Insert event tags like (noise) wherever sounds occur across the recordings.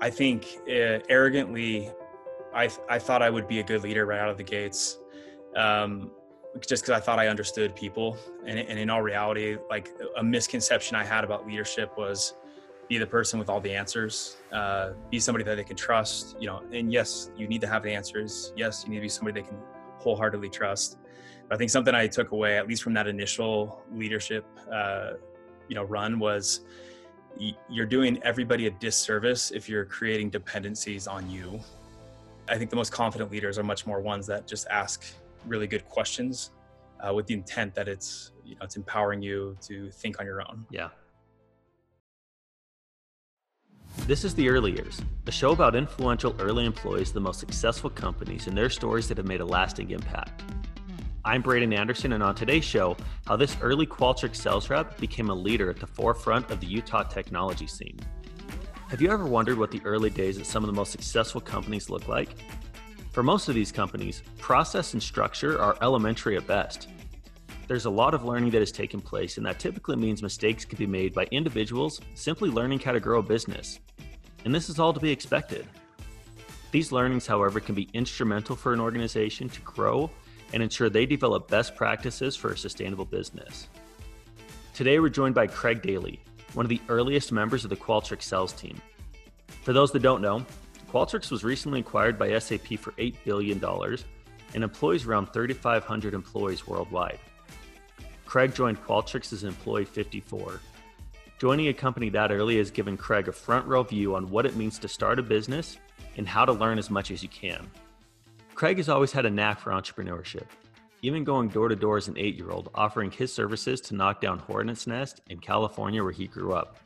I think uh, arrogantly, I I thought I would be a good leader right out of the gates, um, just because I thought I understood people, and, and in all reality, like a misconception I had about leadership was be the person with all the answers, uh, be somebody that they can trust, you know. And yes, you need to have the answers. Yes, you need to be somebody they can wholeheartedly trust. But I think something I took away, at least from that initial leadership, uh, you know, run was you're doing everybody a disservice if you're creating dependencies on you. I think the most confident leaders are much more ones that just ask really good questions uh, with the intent that it's you know it's empowering you to think on your own. Yeah. This is The Early Years, a show about influential early employees the most successful companies and their stories that have made a lasting impact. I'm Braden Anderson, and on today's show, how this early Qualtrics sales rep became a leader at the forefront of the Utah technology scene. Have you ever wondered what the early days at some of the most successful companies look like? For most of these companies, process and structure are elementary at best. There's a lot of learning that has taken place, and that typically means mistakes can be made by individuals simply learning how to grow a business. And this is all to be expected. These learnings, however, can be instrumental for an organization to grow and ensure they develop best practices for a sustainable business. Today, we're joined by Craig Daly, one of the earliest members of the Qualtrics sales team. For those that don't know, Qualtrics was recently acquired by SAP for $8 billion and employs around 3,500 employees worldwide. Craig joined Qualtrics as employee 54. Joining a company that early has given Craig a front row view on what it means to start a business and how to learn as much as you can. Craig has always had a knack for entrepreneurship, even going door to door as an eight year old, offering his services to knock down hornet's nest in California where he grew up.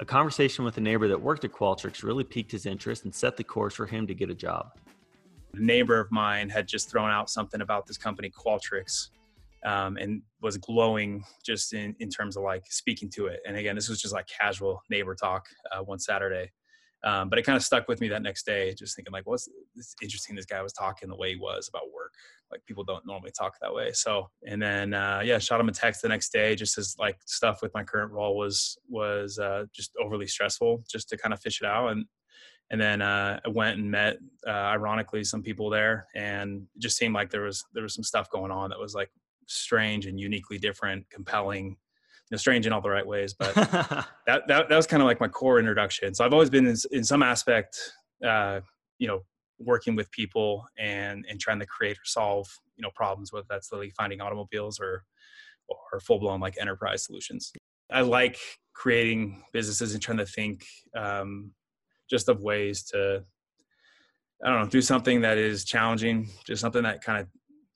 A conversation with a neighbor that worked at Qualtrics really piqued his interest and set the course for him to get a job. A neighbor of mine had just thrown out something about this company, Qualtrics, um, and was glowing just in, in terms of like speaking to it. And again, this was just like casual neighbor talk uh, one Saturday. Um, but it kind of stuck with me that next day, just thinking like, what's it's interesting. This guy was talking the way he was about work. Like people don't normally talk that way. So, and then, uh, yeah, shot him a text the next day, just as like stuff with my current role was, was, uh, just overly stressful just to kind of fish it out. And, and then, uh, I went and met, uh, ironically, some people there and it just seemed like there was, there was some stuff going on that was like strange and uniquely different, compelling, know, strange in all the right ways. But (laughs) that, that, that was kind of like my core introduction. So I've always been in, in some aspect, uh, you know, working with people and, and trying to create or solve, you know, problems, whether that's literally finding automobiles or, or full blown like enterprise solutions. I like creating businesses and trying to think um, just of ways to, I don't know, do something that is challenging, just something that kind of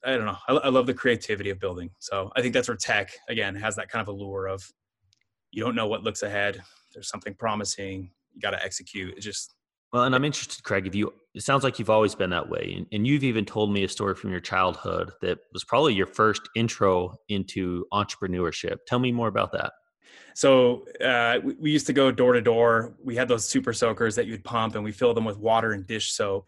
I don't know. I, I, love the creativity of building. So I think that's where tech again has that kind of allure of you don't know what looks ahead. There's something promising. You got to execute. It just well, and I'm interested, Craig. If you, it sounds like you've always been that way, and, and you've even told me a story from your childhood that was probably your first intro into entrepreneurship. Tell me more about that. So uh, we, we used to go door to door. We had those super soakers that you'd pump, and we fill them with water and dish soap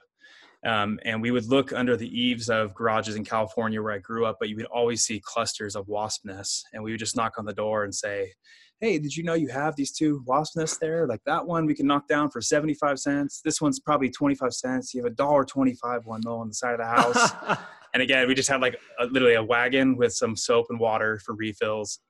um, and we would look under the eaves of garages in California where I grew up, but you would always see clusters of wasp nests. And we would just knock on the door and say, Hey, did you know you have these two wasp nests there? Like that one we can knock down for 75 cents. This one's probably 25 cents. You have a dollar 25 one though on the side of the house. (laughs) and again, we just had like a, literally a wagon with some soap and water for refills.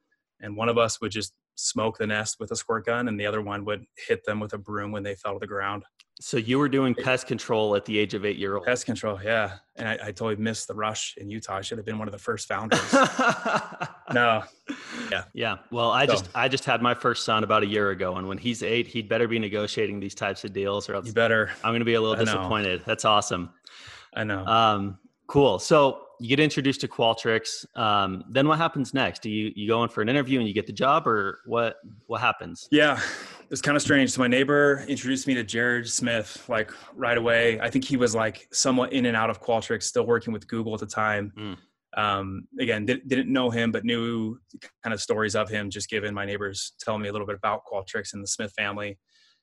And one of us would just smoke the nest with a squirt gun, and the other one would hit them with a broom when they fell to the ground. So you were doing pest control at the age of eight year old. Pest control, yeah. And I, I, totally missed the rush in Utah. I should have been one of the first founders. (laughs) no. Yeah. Yeah. Well, I so. just I just had my first son about a year ago, and when he's eight, he'd better be negotiating these types of deals, or else you better. I'm going to be a little disappointed. That's awesome. I know. Um, cool. So you get introduced to Qualtrics. Um, then what happens next? Do you you go in for an interview and you get the job, or what what happens? Yeah, it's kind of strange. So my neighbor introduced me to Jared Smith like right away. I think he was like somewhat in and out of Qualtrics, still working with Google at the time. Mm. Um, again, did, not know him, but knew kind of stories of him, just given my neighbors telling me a little bit about Qualtrics and the Smith family.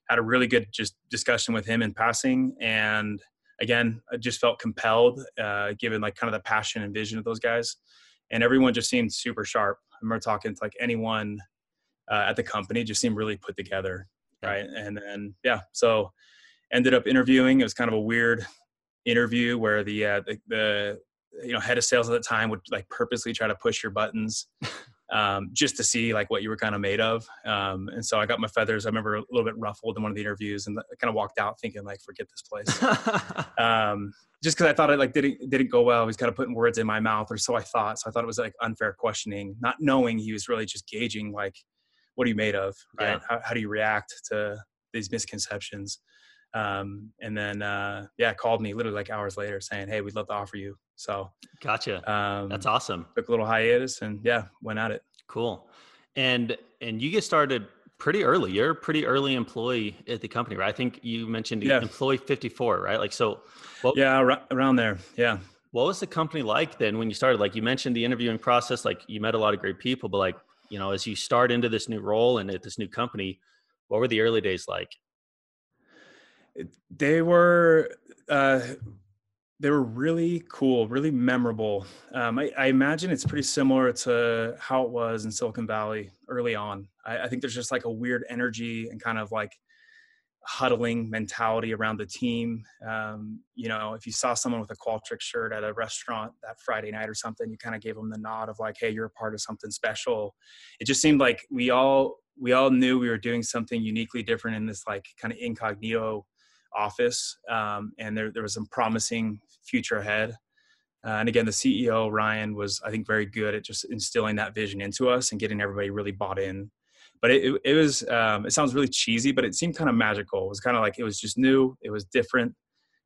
Had a really good just discussion with him in passing, and again, I just felt compelled, uh, given like kind of the passion and vision of those guys. And everyone just seemed super sharp. I remember talking to like anyone uh, at the company just seemed really put together. Right. And then, yeah, so ended up interviewing. It was kind of a weird interview where the uh, the, the you know head of sales at the time would like purposely try to push your buttons (laughs) um, just to see like what you were kind of made of. Um, and so I got my feathers. I remember a little bit ruffled in one of the interviews, and I kind of walked out thinking like, forget this place. (laughs) um, just because I thought it like didn't didn't go well. He was kind of putting words in my mouth, or so I thought. So I thought it was like unfair questioning, not knowing he was really just gauging like, what are you made of, right? Yeah. How, how do you react to these misconceptions? Um, and then uh, yeah, called me literally like hours later saying, "Hey, we'd love to offer you." So gotcha. Um, That's awesome. Took a little hiatus and yeah, went at it. Cool. And and you get started pretty early. You're a pretty early employee at the company, right? I think you mentioned yeah. employee 54, right? Like so. What, yeah, around there. Yeah. What was the company like then when you started? Like you mentioned the interviewing process, like you met a lot of great people, but like you know, as you start into this new role and at this new company, what were the early days like? they were uh, they were really cool, really memorable. Um, I, I, imagine it's pretty similar to how it was in Silicon Valley early on. I, I, think there's just like a weird energy and kind of like huddling mentality around the team. Um, you know, if you saw someone with a Qualtrics shirt at a restaurant that Friday night or something, you kind of gave them the nod of like, "Hey, you're a part of something special." It just seemed like we all we all knew we were doing something uniquely different in this like kind of incognito office, um, and there there was some promising future ahead. Uh, and again, the CEO Ryan was, I think, very good at just instilling that vision into us and getting everybody really bought in. But it, it, was, um, it sounds really cheesy, but it seemed kind of magical. It was kind of like it was just new, it was different.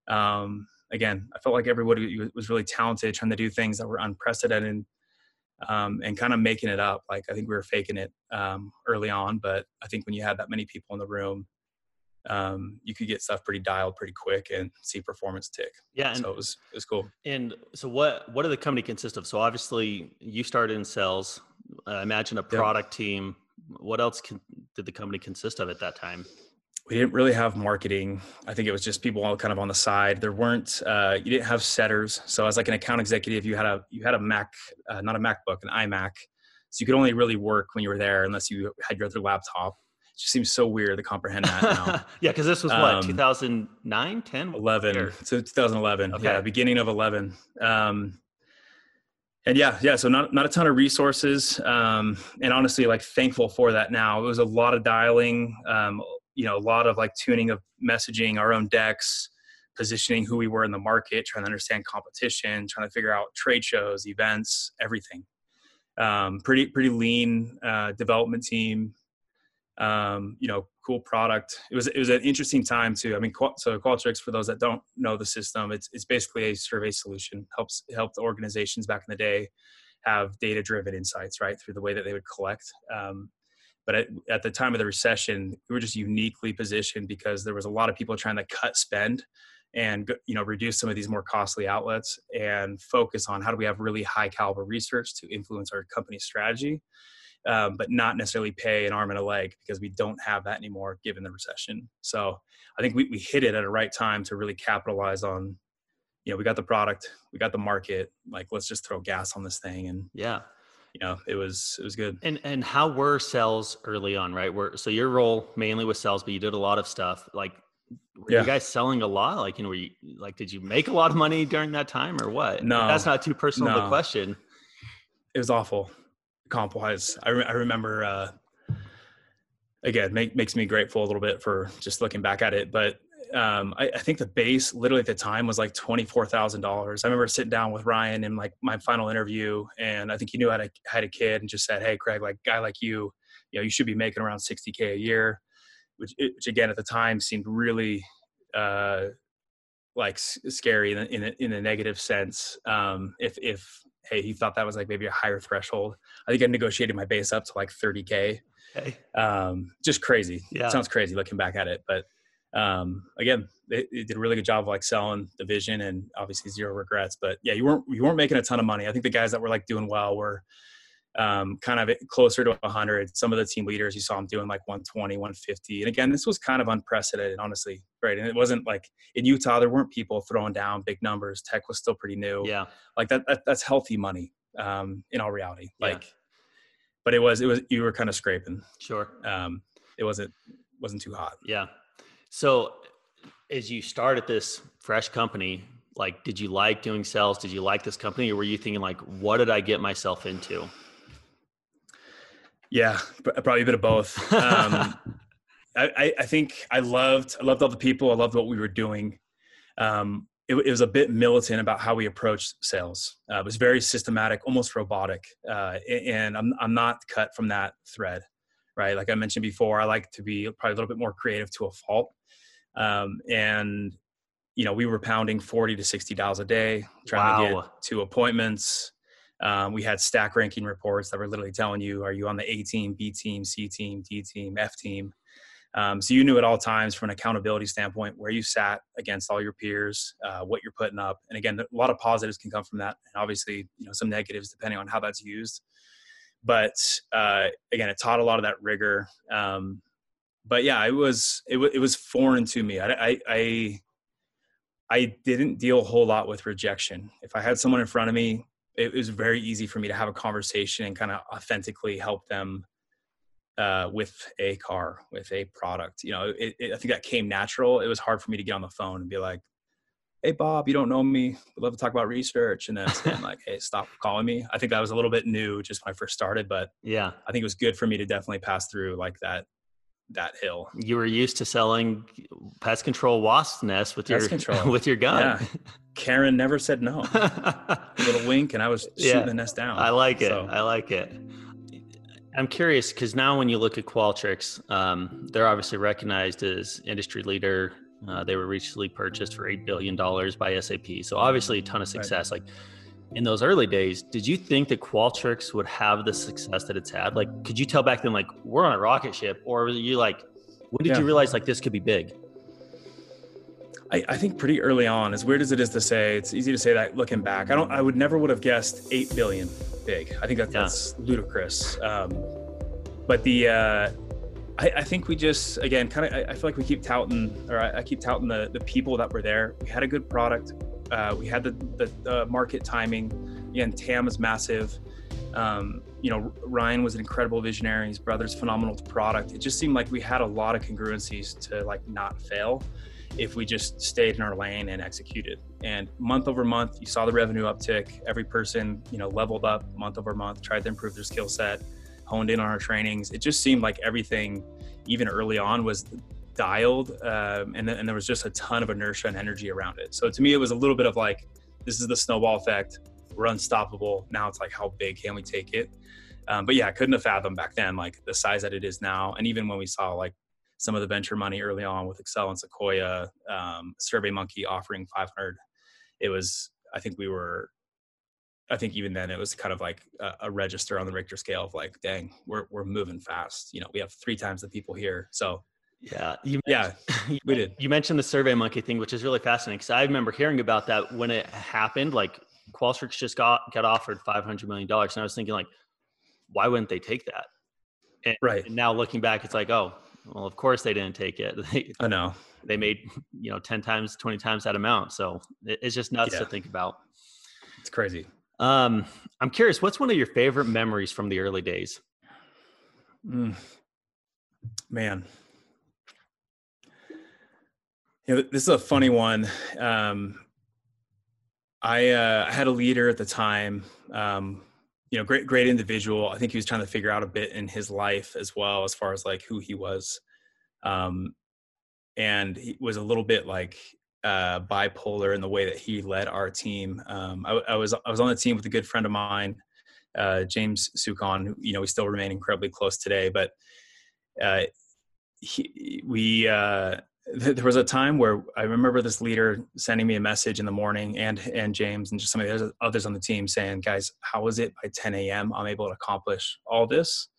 Um, again, I felt like everybody was really talented, trying to do things that were unprecedented. Um, and kind of making it up. Like I think we were faking it um, early on, but I think when you had that many people in the room, um, you could get stuff pretty dialed pretty quick and see performance tick. Yeah, and, so it was it was cool. And so, what what did the company consist of? So obviously, you started in sales. I imagine a product yep. team. What else can, did the company consist of at that time? We didn't really have marketing. I think it was just people all kind of on the side. There weren't. Uh, you didn't have setters. So as like an account executive, you had a you had a Mac, uh, not a MacBook, an iMac. So you could only really work when you were there unless you had your other laptop It just seems so weird to comprehend that now. (laughs) yeah, because this was what, um, 2009, 10? 11. So 2011. Okay. Yeah, beginning of 11. Um, and yeah, yeah, so not, not a ton of resources. Um, and honestly, like thankful for that now. It was a lot of dialing, um, you know, a lot of like tuning of messaging, our own decks, positioning who we were in the market, trying to understand competition, trying to figure out trade shows, events, everything. Um, pretty, pretty lean uh, development team um, you know, cool product. It was it was an interesting time too. I mean, so Qualtrics, for those that don't know the system, it's it's basically a survey solution. helps helped organizations back in the day have data driven insights right through the way that they would collect. Um, but at, at, the time of the recession, we were just uniquely positioned because there was a lot of people trying to cut spend and you know reduce some of these more costly outlets and focus on how do we have really high caliber research to influence our company strategy um, but not necessarily pay an arm and a leg because we don't have that anymore given the recession. So I think we, we hit it at a right time to really capitalize on, you know, we got the product, we got the market, like let's just throw gas on this thing. And yeah, you know, it was, it was good. And, and how were sales early on, right? Where, so your role mainly was sales, but you did a lot of stuff like, were yeah. you guys selling a lot? Like, you know, were you like, did you make a lot of money during that time or what? No, that's not too personal no. of a question. It was awful comp wise. I, re- I remember, uh, again, make, makes me grateful a little bit for just looking back at it. But um, I, I, think the base literally at the time was like $24,000. I remember sitting down with Ryan in like my final interview and I think he knew I had a, had a kid and just said, Hey Craig, like guy like you, you know, you should be making around 60 K a year, which, which again, at the time seemed really, uh, like scary in in in a negative sense. Um, if, if, hey, he thought that was like maybe a higher threshold. I think I negotiated my base up to like 30K. Okay. Um, just crazy. Yeah. It sounds crazy looking back at it. But um, again, they, they, did a really good job of like selling the vision and obviously zero regrets. But yeah, you weren't, you weren't making a ton of money. I think the guys that were like doing well were um, kind of closer to 100. Some of the team leaders, you saw them doing like 120, 150. And again, this was kind of unprecedented, honestly, right? And it wasn't like in Utah, there weren't people throwing down big numbers. Tech was still pretty new. Yeah. Like that, that that's healthy money um, in all reality. Like, yeah. but it was, it was, you were kind of scraping. Sure. Um, it wasn't, wasn't too hot. Yeah. So as you started this fresh company, like, did you like doing sales? Did you like this company, or were you thinking like, what did I get myself into? Yeah, probably a bit of both. Um, (laughs) I, I, think I loved I loved all the people. I loved what we were doing. Um, it, it, was a bit militant about how we approached sales. Uh, it was very systematic, almost robotic, uh, and I'm I'm not cut from that thread, right? Like I mentioned before, I like to be probably a little bit more creative to a fault, um, and you know we were pounding 40 to 60 dials a day, trying wow. to get to appointments. Um, we had stack ranking reports that were literally telling you, are you on the A team, B team, C team, D team, F team? Um, so you knew at all times from an accountability standpoint where you sat against all your peers, uh, what you're putting up. And again, a lot of positives can come from that. And obviously, you know, some negatives depending on how that's used. But uh, again, it taught a lot of that rigor. Um, but yeah, it was, it, w- it was foreign to me. I, I, I, I didn't deal a whole lot with rejection. If I had someone in front of me it was very easy for me to have a conversation and kind of authentically help them uh, with a car, with a product. You know, it, it, I think that came natural. It was hard for me to get on the phone and be like, "Hey, Bob, you don't know me. I'd love to talk about research." And then like, "Hey, stop calling me." I think that was a little bit new just when I first started, but yeah, I think it was good for me to definitely pass through like that that hill. You were used to selling pest control wasp nests with pest your control. (laughs) with your gun. Yeah. (laughs) Karen never said no. a (laughs) little wink, and I was shooting yeah. the nest down. I like it. So. I like it. I'm curious because now when you look at Qualtrics, um, they're obviously recognized as industry leader. Uh, they were recently purchased for eight billion dollars by SAP, so obviously a ton of success. Right. Like in those early days, did you think that Qualtrics would have the success that it's had? Like, could you tell back then, like, we're on a rocket ship, or were you like, when did yeah. you realize like this could be big? I, I, think pretty early on, as weird as it is to say, it's easy to say that looking back. I don't, I would never would have guessed eight billion big. I think that, yeah. that's ludicrous. Um, but the, uh, I, I, think we just again kind of I, I, feel like we keep touting, or I, I keep touting the the people that were there. We had a good product uh, we had the, the, the, market timing. Again, TAM is massive. Um, you know, Ryan was an incredible visionary. His brother's phenomenal product. It just seemed like we had a lot of congruencies to like not fail if we just stayed in our lane and executed. And month over month, you saw the revenue uptick. Every person, you know, leveled up month over month, tried to improve their skill set, honed in on our trainings. It just seemed like everything, even early on, was dialed um, and, and there was just a ton of inertia and energy around it so to me it was a little bit of like this is the snowball effect we're unstoppable now it's like how big can we take it um, but yeah i couldn't have fathomed back then like the size that it is now and even when we saw like some of the venture money early on with Accel and sequoia um, survey monkey offering 500 it was i think we were I think even then it was kind of like a, a, register on the Richter scale of like, dang, we're we're moving fast. You know, we have three times the people here. So yeah, you yeah, (laughs) we did. You mentioned the Survey Monkey thing, which is really fascinating because I remember hearing about that when it happened. Like Qualtrics just got got offered five hundred million dollars, and I was thinking like, why wouldn't they take that? And, right. And now looking back, it's like, oh, well, of course they didn't take it. (laughs) They, I know they made you know ten times, twenty times that amount. So it, it's just nuts yeah. to think about. It's crazy. Um, I'm curious, what's one of your favorite memories from the early days? Mm. Man, you know, this is a funny one. Um, I, uh, had a leader at the time, um, you know, great, great individual. I think he was trying to figure out a bit in his life as well, as far as like who he was. Um, and he was a little bit like uh, bipolar in the way that he led our team. Um, I, I, was I was on the team with a good friend of mine, uh, James Sukon. You know, we still remain incredibly close today, but uh, he, we uh, there was a time where I remember this leader sending me a message in the morning and and James and just some of the others on the team saying, guys, how is it by 10 a.m. I'm able to accomplish all this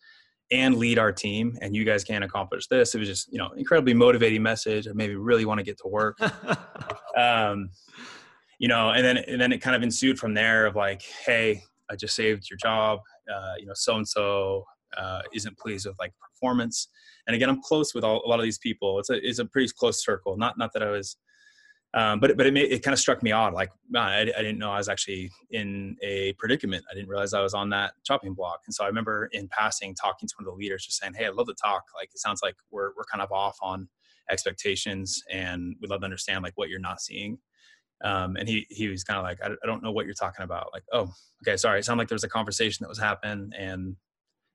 and lead our team and you guys can't accomplish this. It was just, you know, incredibly motivating message. I maybe really want to get to work. (laughs) um, you know, and then and then it kind of ensued from there of like, hey, I just saved your job. Uh, you know, so and so isn't pleased with like performance and again i'm close with all, a lot of these people. It's a it's a pretty close circle. Not not that i was um, but but it it kind of struck me odd. Like man, I, I didn't know i was actually in a predicament. I didn't realize i was on that chopping block. And so i remember in passing talking to one of the leaders just saying hey i love the talk. Like it sounds like we're, we're kind of off on expectations and we'd love to understand like what you're not seeing. Um, and he he was kind of like I, I don't know what you're talking about. Like oh okay sorry. It sounded like there was a conversation that was happening. And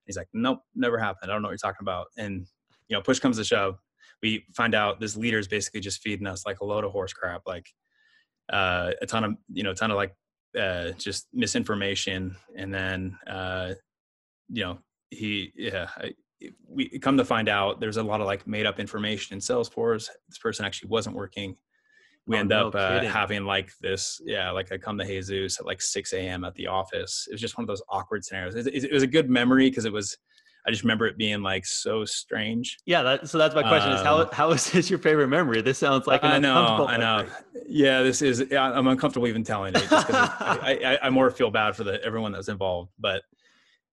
he's like nope never happened. I don't know what you're talking about. And you know push comes to shove we find out this leader is basically just feeding us like a load of horse crap like uh, a ton of you know a ton of like uh, just misinformation. And then uh, you know he yeah I, we come to find out there's a lot of like made up information in salesforce. This person actually wasn't working. We oh, end no up uh, having like this yeah like i come to jesus at like 6 a.m at the office. It was just one of those awkward scenarios. It, it, it was a good memory because it was I just remember it being like so strange. Yeah, that, so that's my question: um, is how um, how is this your favorite memory? This sounds like an I know, I know. (laughs) Yeah, this is. I'm uncomfortable even telling it just because (laughs) I, I, I more feel bad for the everyone that was involved. But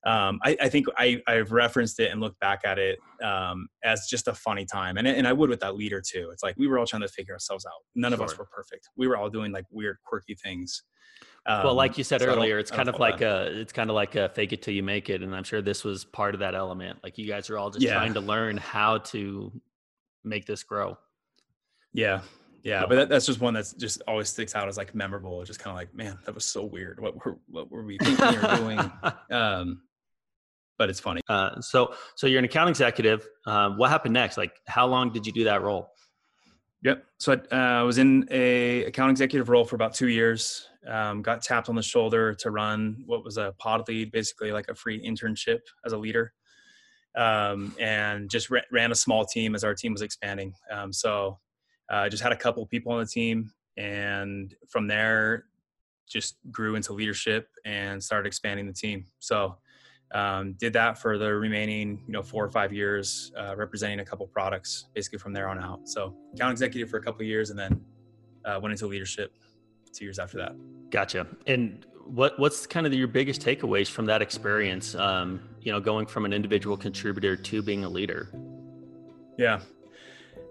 um, I, I, think I, I've referenced it and looked back at it um, as just a funny time, and and I would with that leader too. It's like we were all trying to figure ourselves out. None sure. of us were perfect. We were all doing like weird, quirky things. Um, well, like you said so earlier, it's kind of like a it's kind of like a fake it till you make it, and I'm sure this was part of that element. Like you guys are all just yeah. trying to learn how to make this grow. Yeah, yeah, but that, that's just one that's just always sticks out as like memorable. Just kind of like, man, that was so weird. What were what were we thinking or doing? (laughs) Um, but it's funny. Uh, so so you're an account executive. Uh, what happened next? Like, how long did you do that role? Yep. So I uh, was in a account executive role for about two years. Um, got tapped on the shoulder to run what was a pod lead, basically like a free internship as a leader, um, and just ran a small team as our team was expanding. Um, so I uh, just had a couple people on the team, and from there, just grew into leadership and started expanding the team. So um, did that for the remaining you know four or five years uh, representing a couple products basically from there on out. So account executive for a couple years and then uh, went into leadership two years after that. Gotcha. And what what's kind of your biggest takeaways from that experience um, you know going from an individual contributor to being a leader? Yeah.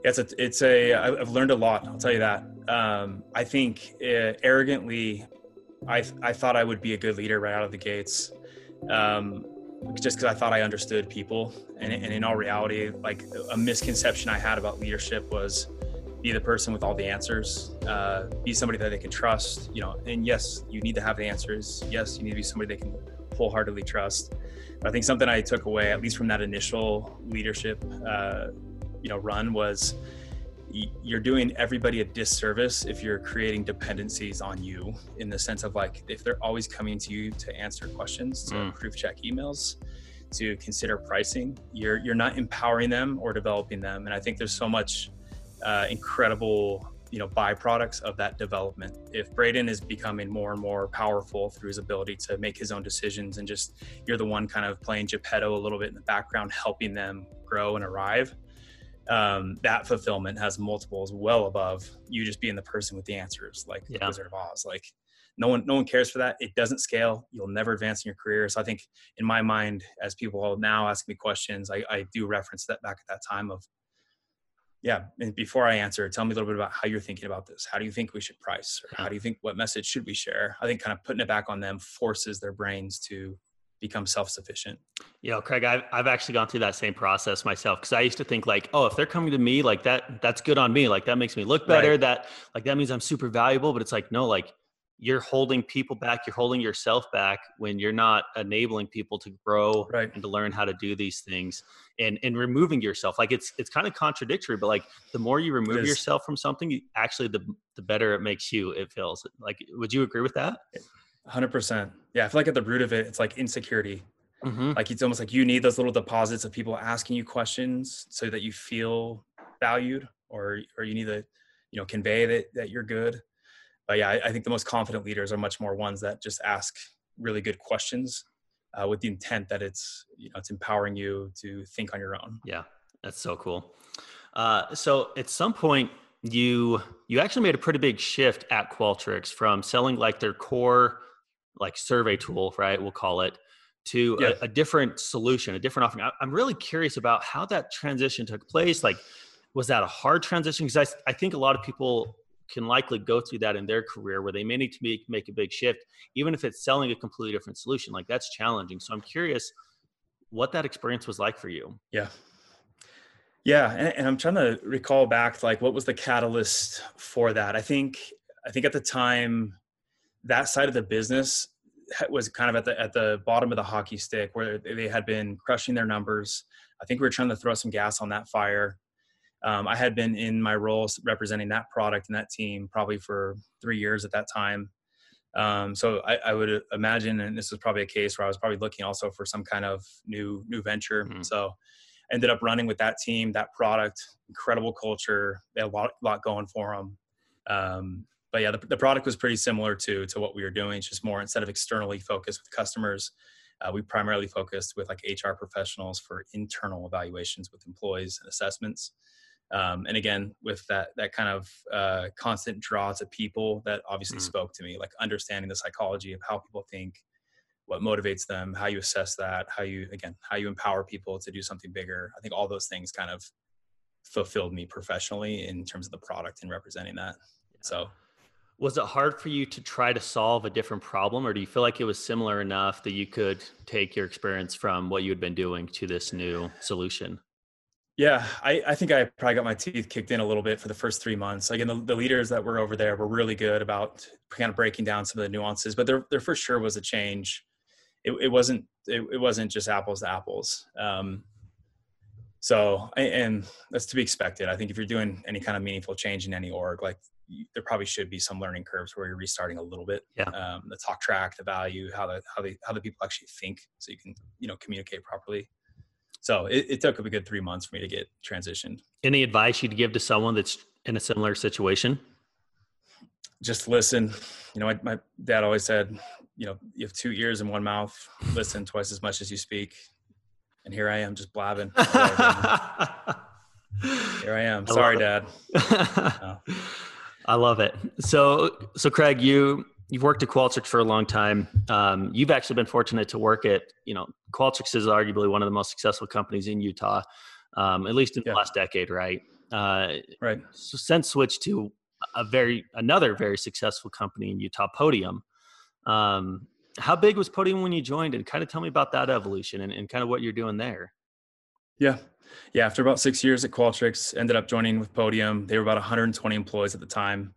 It's a it's a i've learned a lot i'll tell you that. Um, i think uh, arrogantly i i thought i would be a good leader right out of the gates um, just because I thought I understood people. And, and, in all reality, like a misconception I had about leadership was be the person with all the answers, uh, be somebody that they can trust, you know, and yes, you need to have the answers. Yes, you need to be somebody they can wholeheartedly trust. But I think something I took away, at least from that initial leadership, uh, you know, run was you're doing everybody a disservice if you're creating dependencies on you in the sense of like if they're always coming to you to answer questions to mm. proof check emails to consider pricing you're you're not empowering them or developing them and i think there's so much uh, incredible you know byproducts of that development if braden is becoming more and more powerful through his ability to make his own decisions and just you're the one kind of playing geppetto a little bit in the background helping them grow and arrive um, that fulfillment has multiples well above you just being the person with the answers, like yeah. the Wizard of Oz. Like no one, no one cares for that. It doesn't scale. You'll never advance in your career. So I think in my mind, as people now ask me questions, I, I do reference that back at that time of, yeah. And before I answer, tell me a little bit about how you're thinking about this. How do you think we should price? Or how do you think what message should we share? I think kind of putting it back on them forces their brains to become self-sufficient. Yeah craig I've, I've actually gone through that same process myself because i used to think like oh if they're coming to me like that that's good on me like that makes me look better right. that like that means i'm super valuable but it's like no like you're holding people back you're holding yourself back when you're not enabling people to grow right. and to learn how to do these things and and removing yourself. Like it's it's kind of contradictory but like the more you remove yourself from something actually the the better it makes you it feels. Like would you agree with that Hundred percent. Yeah, I feel like at the root of it, it's like insecurity. Mm-hmm. Like it's almost like you need those little deposits of people asking you questions so that you feel valued, or or you need to, you know, convey that that you're good. But yeah, I, I think the most confident leaders are much more ones that just ask really good questions uh, with the intent that it's you know it's empowering you to think on your own. Yeah, that's so cool. Uh, so at some point, you you actually made a pretty big shift at Qualtrics from selling like their core like survey tool, right? We'll call it to yeah. a, a, different solution, a different offering. I, I'm really curious about how that transition took place. Like, was that a hard transition? Because I, I think a lot of people can likely go through that in their career where they may need to make, make a big shift, even if it's selling a completely different solution. Like, that's challenging. So I'm curious what that experience was like for you. Yeah. Yeah, and, and, I'm trying to recall back, like, what was the catalyst for that? I think, I think at the time, that side of the business was kind of at the at the bottom of the hockey stick, where they had been crushing their numbers. I think we were trying to throw some gas on that fire. Um, I had been in my role representing that product and that team probably for three years at that time. Um, so I, I, would imagine, and this was probably a case where I was probably looking also for some kind of new new venture. Mm-hmm. So ended up running with that team, that product, incredible culture. They had a lot, lot going for them. Um, but yeah, the, the, product was pretty similar to to what we were doing. It's just more instead of externally focused with customers, uh, we primarily focused with like HR professionals for internal evaluations with employees and assessments. Um, and again, with that that kind of uh, constant draw to people, that obviously mm. spoke to me, like understanding the psychology of how people think, what motivates them, how you assess that, how you again, how you empower people to do something bigger. I think all those things kind of fulfilled me professionally in terms of the product and representing that. Yeah. So was it hard for you to try to solve a different problem or do you feel like it was similar enough that you could take your experience from what you had been doing to this new solution? Yeah, I, I think I probably got my teeth kicked in a little bit for the first three months. Again, the, the leaders that were over there were really good about kind of breaking down some of the nuances, but there, there for sure was a change it, it wasn't it, it, wasn't just apples to apples. Um, so and that's to be expected. I think if you're doing any kind of meaningful change in any org, like there probably should be some learning curves where you're restarting a little bit. Yeah. Um, the talk track, the value, how the how the how the people actually think, so you can you know communicate properly. So it, it took a good three months for me to get transitioned. Any advice you'd give to someone that's in a similar situation? Just listen. You know, my, my dad always said, you know you have two ears and one mouth listen twice as much as you speak and here i am just blabbing (laughs) here i am sorry dad (laughs) no. I love it so so craig you you've worked at qualtrics for a long time um, you've actually been fortunate to work at you know qualtrics is arguably one of the most successful companies in utah um, at least in yeah. the last decade right uh, right so since switched to a very another very successful company in utah podium um, how big was Podium when you joined? And kind of tell me about that evolution and, and kind of what you're doing there. Yeah. Yeah. After about six years at Qualtrics, ended up joining with Podium. They were about 120 employees at the time.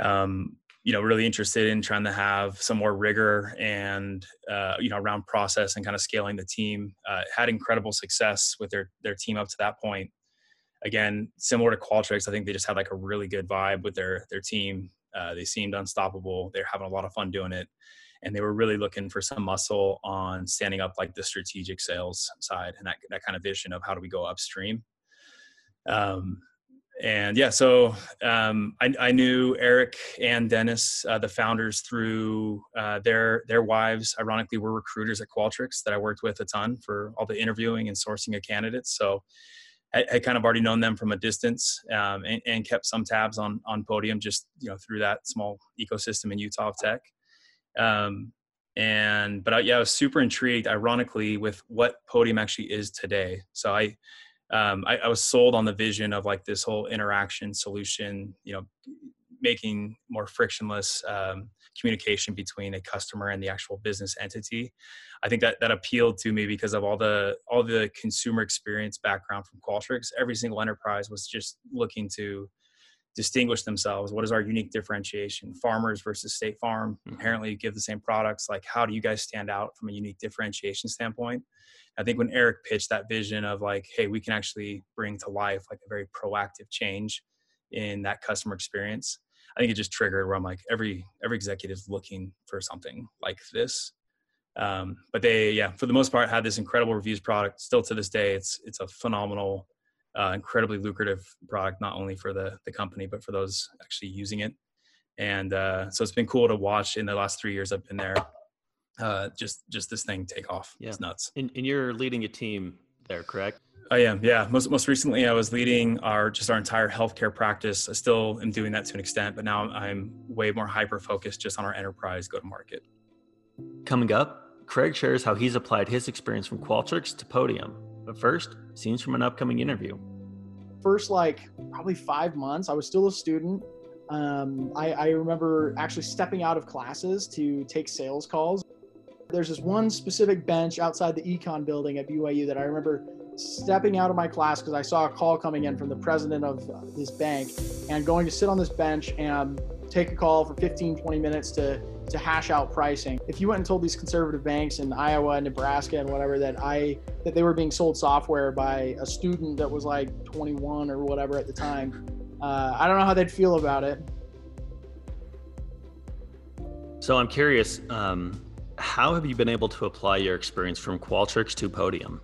Um, you know, really interested in trying to have some more rigor and, uh, you know, around process and kind of scaling the team. Uh, had incredible success with their, their team up to that point. Again, similar to Qualtrics, I think they just had like a really good vibe with their, their team. Uh, they seemed unstoppable. They're having a lot of fun doing it. And they were really looking for some muscle on standing up like the strategic sales side and that, that kind of vision of how do we go upstream. Um, and yeah, so um, I, I, knew Eric and Dennis, uh, the founders, through uh, their their wives. Ironically, were recruiters at Qualtrics that I worked with a ton for all the interviewing and sourcing of candidates. So I, I kind of already known them from a distance um, and, and, kept some tabs on on Podium just you know through that small ecosystem in Utah of tech. Um, and but I, yeah, I was super intrigued, ironically, with what Podium actually is today. So I, um, I, I was sold on the vision of like this whole interaction solution, you know, making more frictionless um, communication between a customer and the actual business entity. I think that that appealed to me because of all the all the consumer experience background from Qualtrics. Every single enterprise was just looking to distinguish themselves. What is our unique differentiation? Farmers versus State Farm mm-hmm. inherently give the same products. Like, how do you guys stand out from a unique differentiation standpoint? I think when Eric pitched that vision of like, hey, we can actually bring to life like a very proactive change in that customer experience. I think it just triggered where I'm like, every every executive looking for something like this. Um, but they, yeah, for the most part, had this incredible reviews product. Still to this day, it's it's a phenomenal, uh, incredibly lucrative product, not only for the the company but for those actually using it. And uh, so it's been cool to watch in the last three years I've been there. Uh, just just this thing take off. Yeah. It's nuts. And, and you're leading a team there, correct? I am, yeah. Most most recently, I was leading our just our entire healthcare practice. I still am doing that to an extent, but now I'm way more hyper focused just on our enterprise go to market. Coming up, Craig shares how he's applied his experience from Qualtrics to Podium. But first, scenes from an upcoming interview. First, like probably five months, I was still a student. Um, I, I remember actually stepping out of classes to take sales calls. There's this one specific bench outside the econ building at BYU that I remember stepping out of my class because I saw a call coming in from the president of this bank and going to sit on this bench and take a call for 15, 20 minutes to to hash out pricing. If you went and told these conservative banks in Iowa, and Nebraska, and whatever that I that they were being sold software by a student that was like 21 or whatever at the time, uh, I don't know how they'd feel about it. So I'm curious, um, how have you been able to apply your experience from Qualtrics to Podium?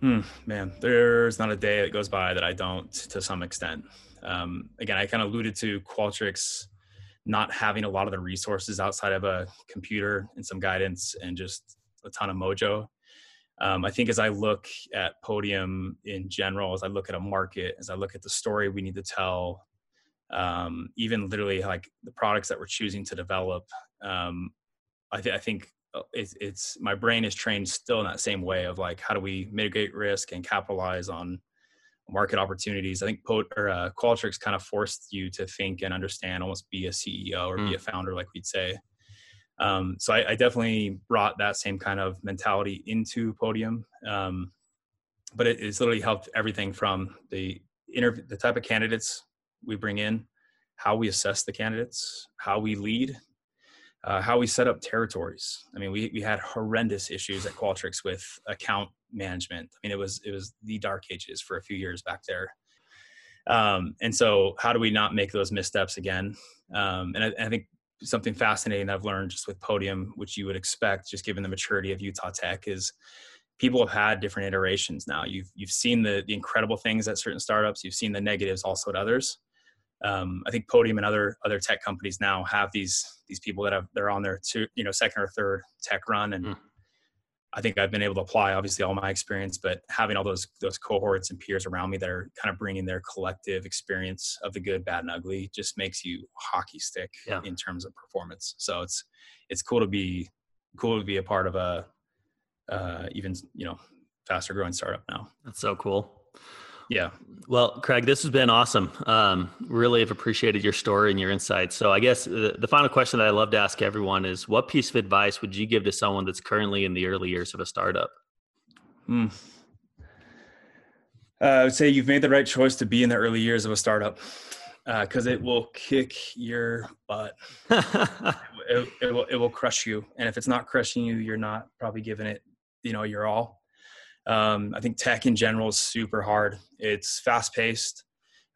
Hmm, man, there's not a day that goes by that I don't, to some extent. Um, again, I kind of alluded to Qualtrics not having a lot of the resources outside of a computer and some guidance and just a ton of mojo. Um, I think as I look at Podium in general, as I look at a market, as I look at the story we need to tell, um, even literally like the products that we're choosing to develop, um, I, th- I, think uh, it's, it's my brain is trained still in that same way of like how do we mitigate risk and capitalize on market opportunities. I think Pot or uh, Qualtrics kind of forced you to think and understand, almost be a CEO or mm. be a founder, like we'd say. Um, so I, I, definitely brought that same kind of mentality into Podium. Um, but it, it's literally helped everything from the interview, the type of candidates we bring in, how we assess the candidates, how we lead, uh, how we set up territories. I mean, we, we had horrendous issues at Qualtrics with account management. I mean, it was it was the dark ages for a few years back there. Um, and so, how do we not make those missteps again? Um, and I, I, think something fascinating I've learned just with Podium, which you would expect, just given the maturity of Utah Tech, is people have had different iterations now. You've you've seen the the incredible things at certain startups. You've seen the negatives also at others um, I think Podium and other other tech companies now have these these people that have they're on their two, you know second or third tech run, and mm. I think I've been able to apply obviously all my experience, but having all those those cohorts and peers around me that are kind of bringing their collective experience of the good, bad, and ugly just makes you hockey stick yeah. in terms of performance. So it's it's cool to be cool to be a part of a uh, even you know faster growing startup now. That's so cool. Yeah. Well, Craig, this has been awesome. Um, really have appreciated your story and your insights. So, I guess the, the, final question that I love to ask everyone is what piece of advice would you give to someone that's currently in the early years of a startup? Hmm. Uh, I would say you've made the right choice to be in the early years of a startup because uh, it will kick your butt. (laughs) it, it, will, it will crush you. And if it's not crushing you, you're not probably giving it, you know, your all. Um, I think tech in general is super hard. It's fast paced.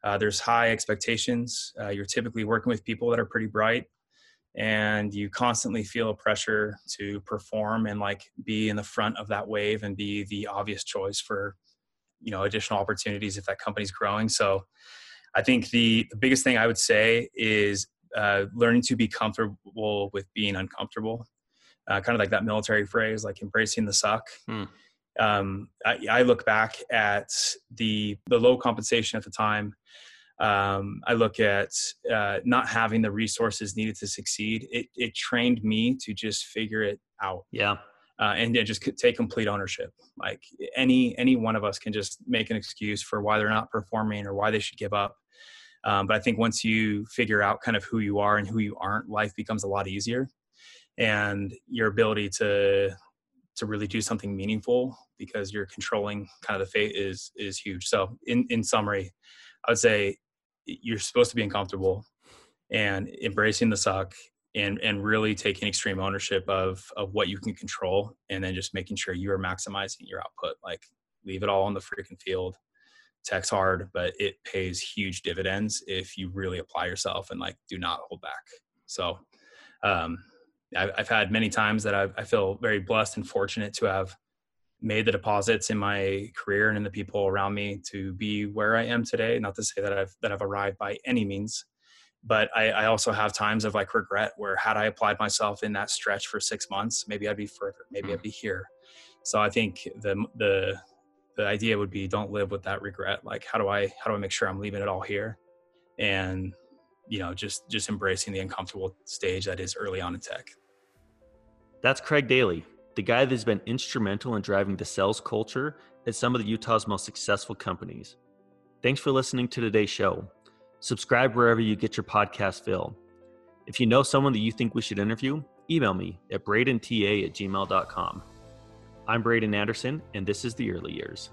Uh, there's high expectations. Uh, you're typically working with people that are pretty bright, and you constantly feel a pressure to perform and like be in the front of that wave and be the obvious choice for you know additional opportunities if that company's growing. So, I think the, the biggest thing I would say is uh, learning to be comfortable with being uncomfortable. Uh, kind of like that military phrase, like embracing the suck. Hmm um, I, I, look back at the the low compensation at the time. Um, I look at uh, not having the resources needed to succeed. It, it trained me to just figure it out. Yeah. Uh, and just take complete ownership. Like any any one of us can just make an excuse for why they're not performing or why they should give up. Um, but I think once you figure out kind of who you are and who you aren't, life becomes a lot easier, and your ability to to really do something meaningful because you're controlling kind of the fate is is huge. So in in summary, I would say you're supposed to be uncomfortable and embracing the suck and and really taking extreme ownership of of what you can control and then just making sure you are maximizing your output. Like leave it all on the freaking field. Tech's hard, but it pays huge dividends if you really apply yourself and like do not hold back. So um I've had many times that i feel very blessed and fortunate to have made the deposits in my career and in the people around me to be where I am today. Not to say that I've that I've arrived by any means, but I, I also have times of like regret where had I applied myself in that stretch for six months, maybe I'd be further, maybe I'd be here. So I think the the the idea would be don't live with that regret. Like how do I how do I make sure I'm leaving it all here, and you know just just embracing the uncomfortable stage that is early on in tech. That's Craig Daly, the guy that's been instrumental in driving the sales culture at some of the Utah's most successful companies. Thanks for listening to today's show. Subscribe wherever you get your podcast fill. If you know someone that you think we should interview, email me at bradenta at gmail.com. I'm Braden Anderson, and this is The Early Years.